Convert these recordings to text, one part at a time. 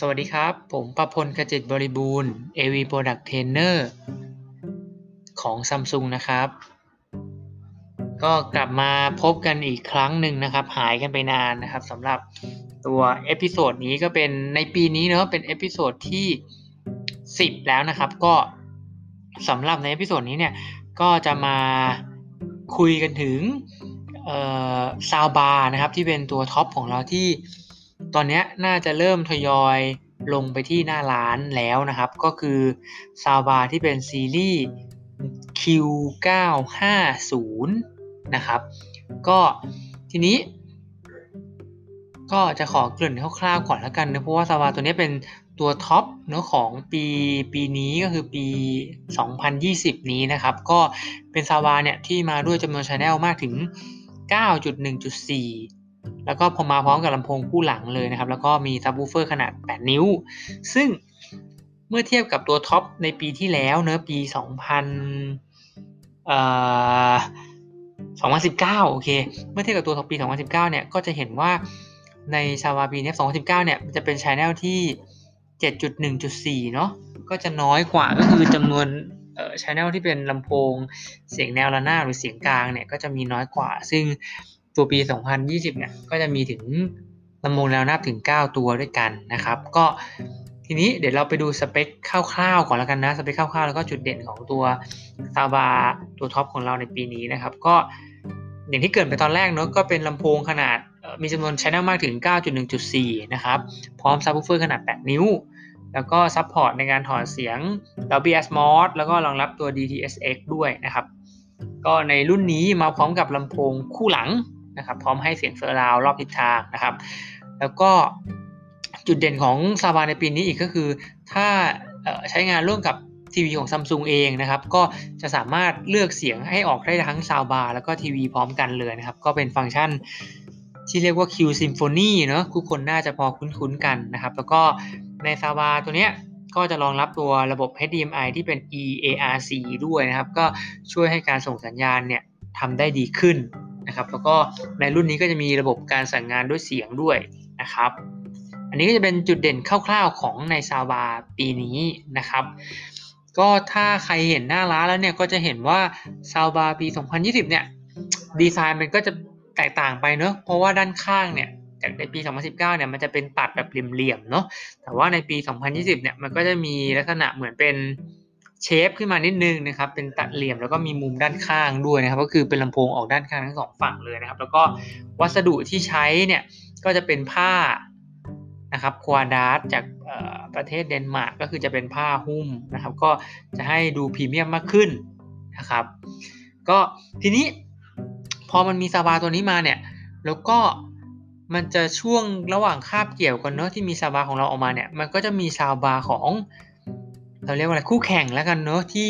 สวัสดีครับ ผมประพลกจิตบริบูรณ์ AV Product Trainer ของ Samsung นะครับ ก็กลับมาพบกันอีกครั้งหนึ่งนะครับ หายกันไปนานนะครับสำหรับตัว episode นี้ก็เป็นในปีนี้เนาะเป็น episode ที่ 10 แล้วนะครับ ก็สำหรับใน episode นี้เนี่ย ก็จะมาคุยกันถึงsoundbar นะครับ ที่เป็นตัวท็อปของเราที่ ตอนนี้น่าจะเริ่มทยอยลงไปที่หน้าร้านแล้วนะครับ ก็คือ soundbar ที่เป็นซีรีส์ Q950 นะครับ ก็ทีนี้ ก็จะขอเกริ่นคร่าวๆก่อนแล้วกันนะเพราะว่าซาวาตัวนี้เป็นตัวท็อปเนาะของปีปีนี้ก็คือปี 2020 นี้นะครับ ก็เป็นซาวาเนี่ยที่มาด้วยจำนวน channel มากถึง 9.1.4 แล้วก็พอมาพร้อมกับลำโพงคู่หลังเลยนะครับ แล้วก็มีซับวูเฟอร์ขนาด 8 นิ้ว ซึ่งเมื่อเทียบกับตัวท็อปในปีที่แล้วเนอะปี 2000เอ่อ2019 โอเค เมื่อเทียบกับตัวท็อปปี 2019 เนี่ย ก็จะเห็นว่าในซาวาปีนี้2019 เนี่ยจะเป็น channel ที่ 7.1.4 เนาะก็จะน้อยกว่าก็คือจำนวนเอ่อ channel ที่เป็นลำโพงเสียงแนวระนาบหรือเสียงกลางเนี่ยก็จะมีน้อยกว่า ซึ่ง ตัวปี 2020 เนี่ย ก็จะมีถึงลำโพงแนวระนาบถึง 9 ตัวด้วยกันนะครับ ก็ทีนี้เดี๋ยวเราไปดูสเปคคร่าวๆก่อนแล้วกันนะ สเปคคร่าวๆ แล้วก็จุดเด่นของตัว soundbar ตัวท็อปของเราในปีนี้นะครับ ก็อย่างที่เกริ่นไปตอนแรกเนาะก็เป็นลำโพงขนาดมีจำนวน channel มากถึง 9.1.4 นะครับ พร้อมซับวูเฟอร์ขนาด 8 นิ้ว แล้วก็ support ในการถอดเสียง Dolby Atmos แล้วก็รองรับตัว DTS:X ด้วยนะครับ ก็ในรุ่นนี้มาพร้อมกับลำโพงคู่หลัง นะครับพร้อมให้เสียง surround รอบทิศทางนะครับ แล้วก็จุดเด่นของ soundbar ในปีนี้อีกก็คือ ถ้าใช้งานร่วมกับทีวีของซัมซุงเองนะครับ ก็จะสามารถเลือกเสียงให้ออกได้ทั้ง soundbar แล้วก็ทีวีพร้อมกันเลยนะครับ ก็เป็นฟังก์ชันที่เรียกว่า Q Symphony เนาะทุกคนน่าจะพอคุ้นๆกันนะครับ แล้วก็ในซาวบาตัวเนี้ยก็จะรองรับตัวระบบ HDMI ที่เป็น EARC ด้วยนะครับ ก็ช่วยให้การส่งสัญญาณเนี่ยทำได้ดีขึ้น นะครับ แล้วก็ในรุ่นนี้ก็จะมีระบบการสั่งงานด้วยเสียงด้วยนะครับ อันนี้ก็จะเป็นจุดเด่นคร่าวๆของในซาวบาปีนี้นะครับ ก็ถ้าใครเห็นหน้าร้านแล้วเนี่ยก็จะเห็นว่าซาวบาปี 2020 เนี่ยดีไซน์มันก็จะแตกต่างไปเนอะเพราะว่าด้านข้างเนี่ยจากในปี 2019 เนี่ยมันจะเป็นตัดแบบเหลี่ยมๆเนาะแต่ว่าในปี 2020 เนี่ยมันก็จะมีลักษณะเหมือนเป็น เชฟขึ้นมานิดนึงนะครับ เป็นตัดเหลี่ยมแล้วก็มีมุมด้านข้างด้วยนะครับ ก็คือเป็นลำโพงออกด้านข้างทั้งสองฝั่งเลยนะครับ แล้วก็วัสดุที่ใช้เนี่ยก็จะเป็นผ้านะครับควาดาร์จากประเทศเดนมาร์กก็คือจะเป็นผ้าหุ้มนะครับ ก็จะให้ดูพรีเมียมมากขึ้นนะครับ ก็ทีนี้พอมันมี soundbar ตัวนี้มาเนี่ยแล้วก็มันจะช่วงระหว่างคาบเกี่ยวกันเนาะที่มี soundbar ของเราออกมาเนี่ยมันก็จะมี soundbar ของ เราเรียกว่าอะไรคู่แข่งแล้วกันเนาะที่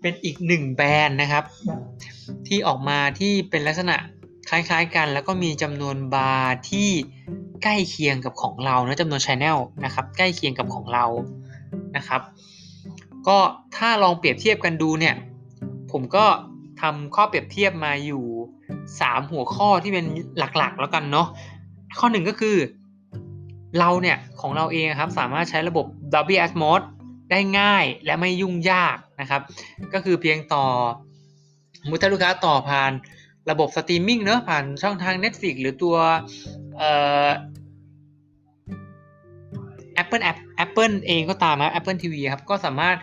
เป็นอีกหนึ่งแบรนด์นะครับ ที่ออกมาที่เป็นลักษณะคล้ายๆกัน แล้วก็มีจำนวนบาร์ที่ใกล้เคียงกับของเราเนะจำนวน channelนะครับใกล้เคียงกับของเรานะครับก็ถ้าลองเปรียบเทียบกันดูเนี่ยผมก็ทำข้อเปรียบเทียบมาอยู่ 3 หัวข้อที่เป็นหลักๆ แล้วกันเนาะข้อหนึ่งก็คือเราเนี่ยของเราเองครับสามารถใช้ระบบ Dolby Atmos ได้ง่ายและไม่ยุ่งยากนะครับ ก็คือเพียงต่อมุถ้าลูกค้าต่อผ่านระบบสตรีมมิ่งเนอะผ่านช่องทาง Netflix หรือตัว Apple App Apple เองก็ตามครับ Apple TV ครับ ก็สามารถ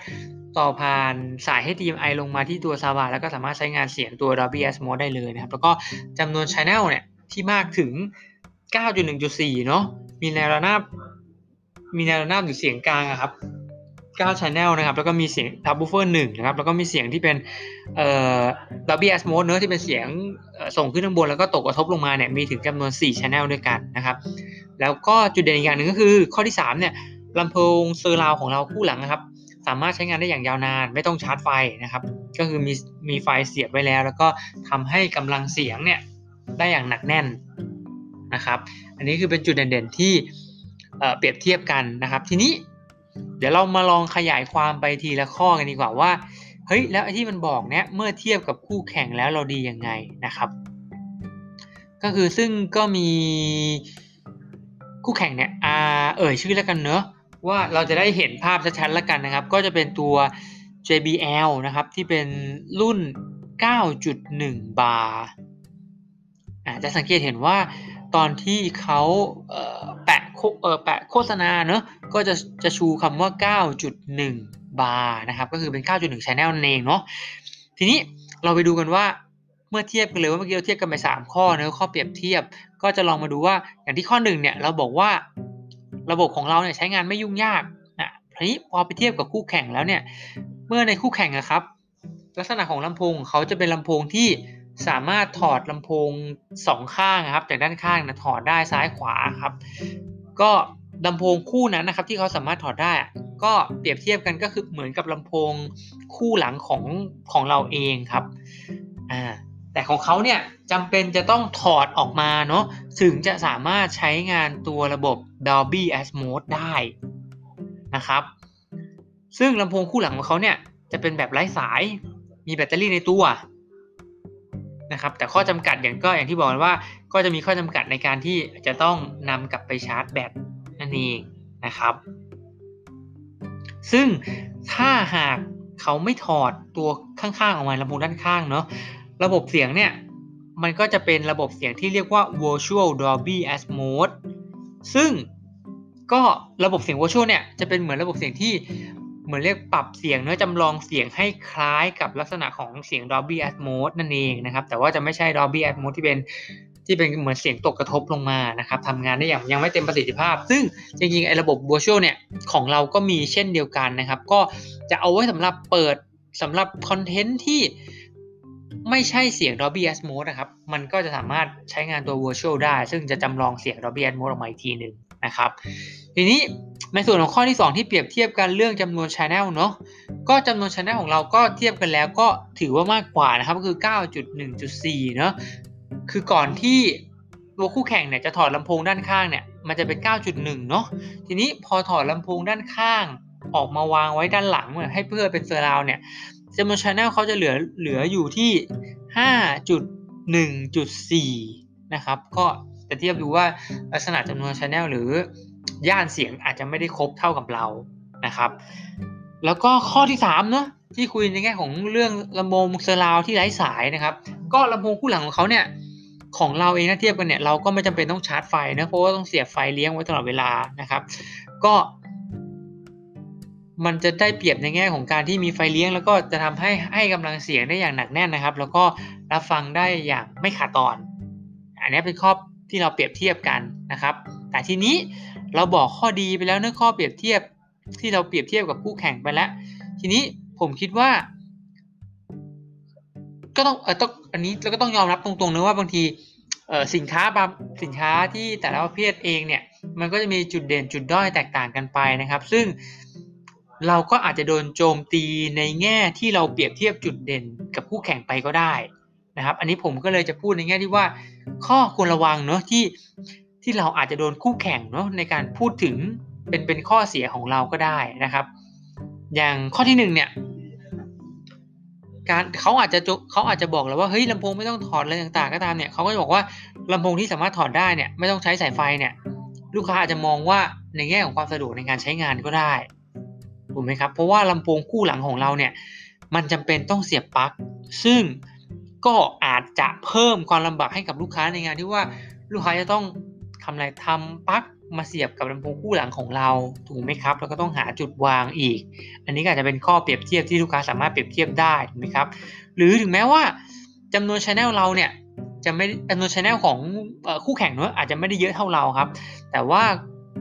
ต่อผ่านสาย HDMI ลงมาที่ตัวซาวาแล้วก็สามารถใช้งานเสียงตัว Dolby Atmos ได้เลยนะครับ แล้วก็จำนวน Channel เนี่ย ที่มากถึง 9.1.4 เนาะมีแนวระนาบมีแนวระนาบหรือเสียงกลางครับ 9 Channel นะครับ แล้วก็มีเสียง Subwoofer 1นะครับ แล้วก็มีเสียงที่เป็นเอ่อ Dolby Atmos เนื้อที่เป็นเสียงส่งขึ้นข้างบน แล้วก็ตกกระทบลงมาเนี่ยมีถึงจำนวน 4 Channel ด้วยกันนะครับ แล้วก็จุดเด่นอีกอย่างหนึ่งก็คือข้อที่ 3 เนี่ยลำโพงเซอร์ราวของเราคู่หลังนะครับ สามารถใช้งานได้อย่างยาวนาน ไม่ต้องชาร์จไฟนะครับ ก็คือมีมีไฟเสียบไว้แล้ว แล้วก็ทำให้กำลังเสียงเนี่ยได้อย่างหนักแน่นนะครับ อันนี้คือเป็นจุดเด่นๆที่เปรียบเทียบกันนะครับ ทีนี้ เดี๋ยวเรามาลองขยายความไปทีละข้อกันดีกว่าว่า เฮ้ยแล้วไอ้ที่มันบอกเนี้ยเมื่อเทียบกับคู่แข่งแล้วเราดียังไงนะครับ ก็คือซึ่งก็มีคู่แข่งเนี่ยอ่าเอ่ยชื่อแล้วกันเนอะว่าเราจะได้เห็นภาพชัดๆแล้วกันนะครับ ก็จะเป็นตัว JBL นะครับที่เป็นรุ่น 9.1 บาร์อาจจะสังเกตเห็นว่าตอนที่เขา แปะแปะโฆษณาเนอะก็จะจะชูคำว่า 9.1 บาร์นะครับก็คือเป็น 9.1 Channel นั่นเองเนาะทีนี้เราไปดูกันว่าเมื่อเทียบกันเลยว่าเมื่อกี้เราเทียบกันไป 3 ข้อเนอะข้อเปรียบเทียบ ก็จะลองมาดูว่าอย่างที่ข้อ1เนี่ยเราบอกว่าระบบของเราเนี่ยใช้งานไม่ยุ่งยากนะทีนี้พอไปเทียบกับคู่แข่งแล้วเนี่ยเมื่อในคู่แข่งนะครับลักษณะของลำโพงเขาจะเป็นลำโพงที่ สามารถถอดลำโพงสองข้างครับ จากด้านข้างนะถอดได้ซ้ายขวาครับ ก็ลำโพงคู่นั้นนะครับ ที่เขาสามารถถอดได้ ก็เปรียบเทียบกันก็คือเหมือนกับลำโพงคู่หลังของของเราเองครับอ่าแต่ของเขาเนี่ยจำเป็นจะต้องถอดออกมาเนาะถึงจะสามารถใช้งานตัวระบบ Dolby Atmos ได้นะครับ ซึ่งลำโพงคู่หลังของเขาเนี่ยจะเป็นแบบไร้สาย มีแบตเตอรี่ในตัว นะครับ แต่ข้อจำกัดอย่างก็อย่างที่บอกว่า ก็จะมีข้อจำกัดในการที่จะต้องนำกลับไปชาร์จแบตนั่นเองนะครับ ซึ่งถ้าหากเขาไม่ถอดตัวข้างๆออกมาลำโพงด้านข้างเนาะระบบเสียงเนี่ยมันก็จะเป็นระบบเสียงที่เรียกว่า virtual Dolby Atmos ซึ่งก็ระบบเสียง virtual เนี่ยจะเป็นเหมือนระบบเสียงที่ เหมือนเรียกปรับเสียงเนื้อจำลองเสียงให้คล้ายกับลักษณะของเสียง Dolby Atmos นั่นเองนะครับ แต่ว่าจะไม่ใช่ Dolby Atmos ที่เป็นที่เป็นเหมือนเสียงตกกระทบลงมานะครับทำงานได้อย่างยังไม่เต็มประสิทธิภาพ ซึ่งจริงๆไอ้ระบบ virtual เนี่ยของเราก็มีเช่นเดียวกันนะครับ ก็จะเอาไว้สำหรับเปิดสำหรับคอนเทนต์ที่ไม่ใช่เสียง Dolby Atmos นะครับ มันก็จะสามารถใช้งานตัว virtual ได้ ซึ่งจะจำลองเสียง Dolby Atmos ออกมาอีกทีหนึ่งนะครับ ทีนี้ ในส่วนของข้อที่ 2 ที่เปรียบเทียบกันเรื่องจำนวน Channel เนาะก็จำนวน Channel ของเราก็เทียบกันแล้วก็ถือว่ามากกว่านะครับก็คือ 9.1.4 เนาะคือก่อนที่ตัวคู่แข่งเนี่ยจะถอดลำโพงด้านข้างเนี่ยมันจะเป็น 9.1 เนาะทีนี้พอถอดลำโพงด้านข้างออกมาวางไว้ด้านหลังให้เพื่อเป็นเซอร์ราวเนี่ยจำนวน Channel เขาจะเหลือเหลืออยู่ที่ 5.1.4 นะครับ ก็จะเทียบดูว่าลักษณะจำนวน Channel หรือ ย่านเสียงอาจจะไม่ได้ครบเท่ากับเรานะครับ แล้วก็ข้อที่3เนาะที่คุยในแง่ของเรื่องลำโพง surround ที่ไร้สายนะครับ ก็ลำโพงคู่หลังของเขาเนี่ยของเราเองถ้าเทียบกันเนี่ยเราก็ไม่จำเป็นต้องชาร์จไฟนะเพราะว่าต้องเสียบไฟเลี้ยงไว้ตลอดเวลานะครับ ก็ มันจะได้เปรียบในแง่ของการที่มีไฟเลี้ยง แล้วก็จะทำให้ให้กำลังเสียงได้อย่างหนักแน่นนะครับ แล้วก็รับฟังได้อย่างไม่ขาดตอน อันนี้เป็นข้อที่เราเปรียบเทียบกันนะครับ แต่ทีนี้ เราบอกข้อดีไปแล้วเนื้อข้อเปรียบเทียบที่เราเปรียบเทียบกับคู่แข่งไปแล้ว ทีนี้ผมคิดว่า ก็ต้องเออต้องอันนี้เราก็ต้องยอมรับตรงๆนะว่าบางทีเออสินค้าบางสินค้าที่แต่ละประเภทเองเนี่ย มันก็จะมีจุดเด่นจุดด้อยแตกต่างกันไปนะครับ ซึ่งเราก็อาจจะโดนโจมตีในแง่ที่เราเปรียบเทียบจุดเด่นกับคู่แข่งไปก็ได้นะครับ อันนี้ผมก็เลยจะพูดในแง่ที่ว่า ข้อควรระวังเนาะที่ ที่เราอาจจะโดนคู่แข่งเนาะในการพูดถึงเป็นเป็นข้อเสียของเราก็ได้นะครับ อย่างข้อที่หนึ่งเนี่ยการเขาอาจจะเขาอาจจะบอกเราว่าเฮ้ยลำโพงไม่ต้องถอดอะไรต่างๆ ก็ตามเนี่ยเขาก็จะบอกว่าลำโพงที่สามารถถอดได้เนี่ยไม่ต้องใช้สายไฟเนี่ยลูกค้าอาจจะมองว่าในแง่ของความสะดวกในการใช้งานก็ได้ถูกไหมครับเพราะว่าลำโพงคู่หลังของเราเนี่ยมันจำเป็นต้องเสียบปลั๊กซึ่งก็อาจจะเพิ่มความลำบากให้กับลูกค้าในงานที่ว่าลูกค้าจะต้องำอะไรทำปลั๊กมาเสียบกับลำโพงคู่หลังของเราถูกไหมครับ แล้วก็ต้องหาจุดวางอีก อันนี้ก็อาจจะเป็นข้อเปรียบเทียบที่ลูกค้าสามารถเปรียบเทียบได้ถูกไหมครับ หรือถึงแม้ว่าจำนวนชแนลเราเนี่ยจะไม่จำนวนชแนลของคู่แข่งเนอะอาจจะไม่ได้เยอะเท่าเราครับ แต่ว่า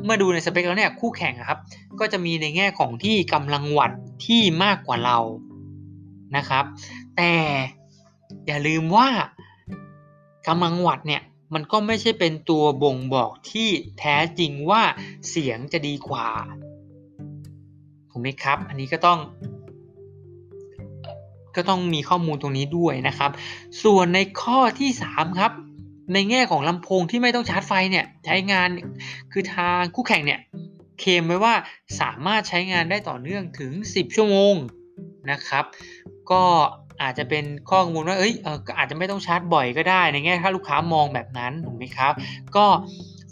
เมื่อดูในสเปคแล้วเนี่ยคู่แข่งครับ ก็จะมีในแง่ของที่กำลังวัดที่มากกว่าเรานะครับ แต่อย่าลืมว่ากำลังวัดเนี่ย มันก็ไม่ใช่เป็นตัวบ่งบอกที่แท้จริงว่าเสียงจะดีกว่าถูกไหมครับ อันนี้ก็ต้อง ก็ต้องมีข้อมูลตรงนี้ด้วยนะครับ ส่วนในข้อที่ 3 ครับ ในแง่ของลำโพงที่ไม่ต้องชาร์จไฟเนี่ยใช้งานคือทางคู่แข่งเนี่ยเคลมไว้ว่าสามารถใช้งานได้ต่อเนื่องถึง 10 ชั่วโมงนะครับ ก็ อาจจะเป็นข้อกังวลว่าเอ้ยเอออาจจะไม่ต้องชาร์จบ่อยก็ได้ในแง่ถ้าลูกค้ามองแบบนั้นถูกไหมครับ ก็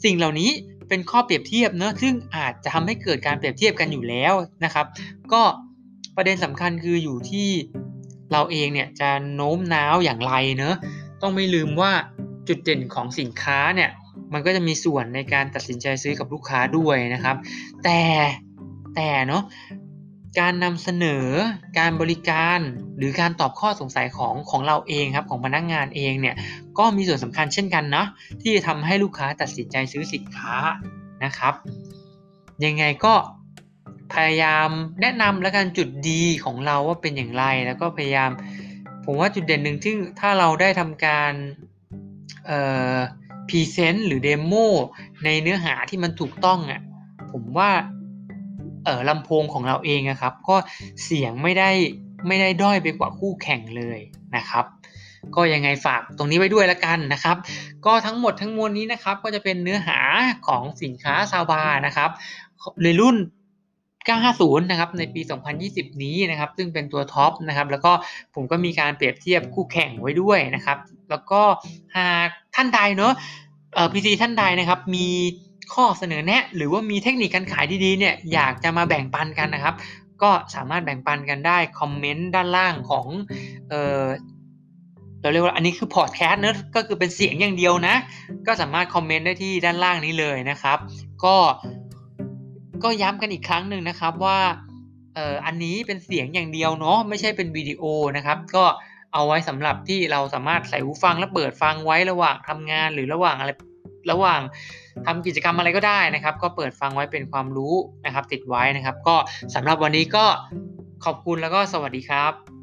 สิ่งเหล่านี้เป็นข้อเปรียบเทียบเนอะซึ่งอาจจะทำให้เกิดการเปรียบเทียบกันอยู่แล้วนะครับ ก็ประเด็นสำคัญคืออยู่ที่เราเองเนี่ยจะโน้มน้าวอย่างไรเนอะต้องไม่ลืมว่าจุดเด่นของสินค้าเนี่ยมันก็จะมีส่วนในการตัดสินใจซื้อกับลูกค้าด้วยนะครับ แต่แต่เนาะ การนำเสนอการบริการหรือการตอบข้อสงสัยของของเราเองครับของพนักงานเองเนี่ยก็มีส่วนสำคัญเช่นกันเนาะที่จะทำให้ลูกค้าตัดสินใจซื้อสินค้านะครับ ยังไงก็พยายามแนะนำและกันจุดดีของเราว่าเป็นอย่างไรแล้วก็พยายาม ผมว่าจุดเด่นหนึ่งที่ถ้าเราได้ทำการเอ่อ present หรือ demo ในเนื้อหาที่มันถูกต้องอะผมว่า เออลำโพงของเราเองนะครับ ก็เสียงไม่ได้ไม่ได้ด้อยไปกว่าคู่แข่งเลยนะครับก็ยังไงฝากตรงนี้ไว้ด้วยละกันนะครับ ก็ทั้งหมดทั้งมวลนี้นะครับ ก็จะเป็นเนื้อหาของสินค้า soundbar นะครับในรุ่น 950 นะครับ ในปี 2020 นี้นะครับ ซึ่งเป็นตัวท็อปนะครับ แล้วก็ผมก็มีการเปรียบเทียบคู่แข่งไว้ด้วยนะครับ แล้วก็หากท่านใดเนาะเอ่อพีซีท่านใดนะครับมี ข้อเสนอแนะ หรือว่ามีเทคนิคการขายดีๆเนี่ยอยากจะมาแบ่งปันกันนะครับ ก็สามารถแบ่งปันกันได้คอมเมนต์ด้านล่างของเออเราเรียกว่าอันนี้คือพอดแคสต์เนอะก็คือเป็นเสียงอย่างเดียวนะ ก็สามารถคอมเมนต์ได้ที่ด้านล่างนี้เลยนะครับ ก็ก็ย้ำกันอีกครั้งหนึ่งนะครับว่าเอ่ออันนี้เป็นเสียงอย่างเดียวเนาะไม่ใช่เป็นวิดีโอนะครับ ก็เอาไว้สำหรับที่เราสามารถใส่หูฟังแล้วเปิดฟังไว้ระหว่างทำงานหรือระหว่างอะไรระหว่าง ทำกิจกรรมอะไรก็ได้นะครับ ก็เปิดฟังไว้เป็นความรู้นะครับ ติดไว้นะครับ ก็สำหรับวันนี้ก็ขอบคุณแล้วก็สวัสดีครับ